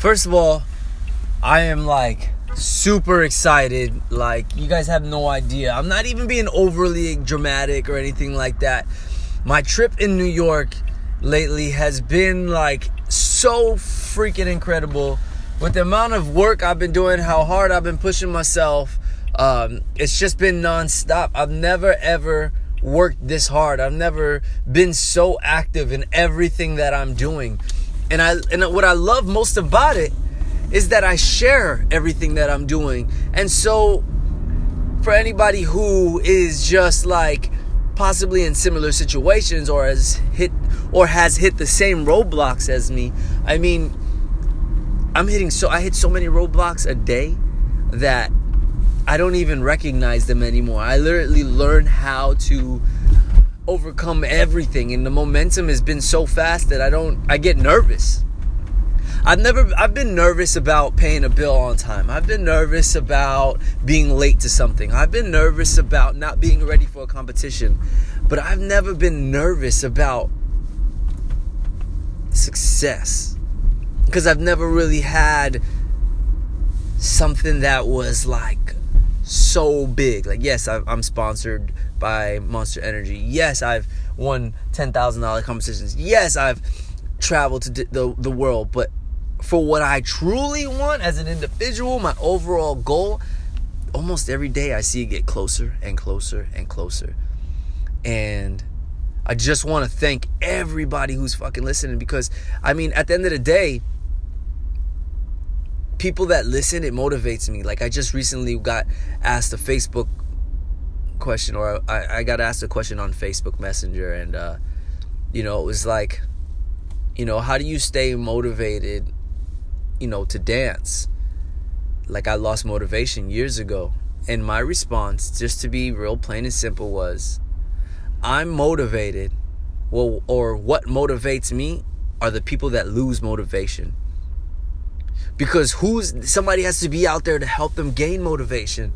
First of all, I am like super excited. Like, you guys have no idea. I'm not even being overly dramatic or anything like that. My trip in New York lately has been like so freaking incredible. With the amount of work I've been doing, how hard I've been pushing myself, um, it's just been nonstop. I've never ever worked this hard. I've never been so active in everything that I'm doing. And I and what I love most about it is that I share everything that I'm doing. And so for anybody who is just like possibly in similar situations or has hit or has hit the same roadblocks as me, I mean I'm hitting so I hit so many roadblocks a day that I don't even recognize them anymore. I literally learn how to overcome everything and the momentum has been so fast that I don't I get nervous. I've never I've been nervous about paying a bill on time. I've been nervous about being late to something. I've been nervous about not being ready for a competition. But I've never been nervous about success because I've never really had something that was like so big. Like yes, I'm sponsored by Monster Energy. Yes, I've won $10,000 competitions. Yes, I've traveled to the the world, but for what I truly want as an individual, my overall goal, almost every day I see it get closer and closer and closer. And I just want to thank everybody who's fucking listening because, I mean, at the end of the day, people that listen, it motivates me. Like, I just recently got asked a Facebook question, or I, I got asked a question on Facebook Messenger, and, uh, you know, it was like, you know, how do you stay motivated you know, to dance. Like I lost motivation years ago. And my response, just to be real plain and simple, was I'm motivated. Well, or what motivates me are the people that lose motivation. Because who's somebody has to be out there to help them gain motivation.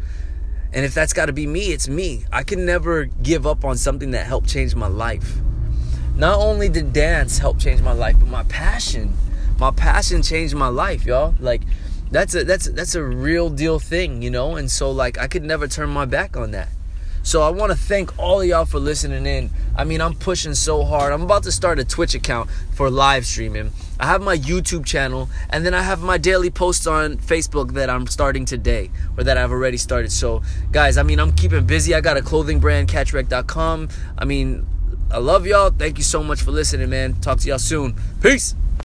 And if that's got to be me, it's me. I can never give up on something that helped change my life. Not only did dance help change my life, but my passion my passion changed my life, y'all. Like that's a that's that's a real deal thing, you know. And so like I could never turn my back on that. So I want to thank all of y'all for listening in. I mean, I'm pushing so hard. I'm about to start a Twitch account for live streaming. I have my YouTube channel, and then I have my daily posts on Facebook that I'm starting today, or that I've already started. So, guys, I mean, I'm keeping busy. I got a clothing brand, catchrec.com. I mean, I love y'all. Thank you so much for listening, man. Talk to y'all soon. Peace.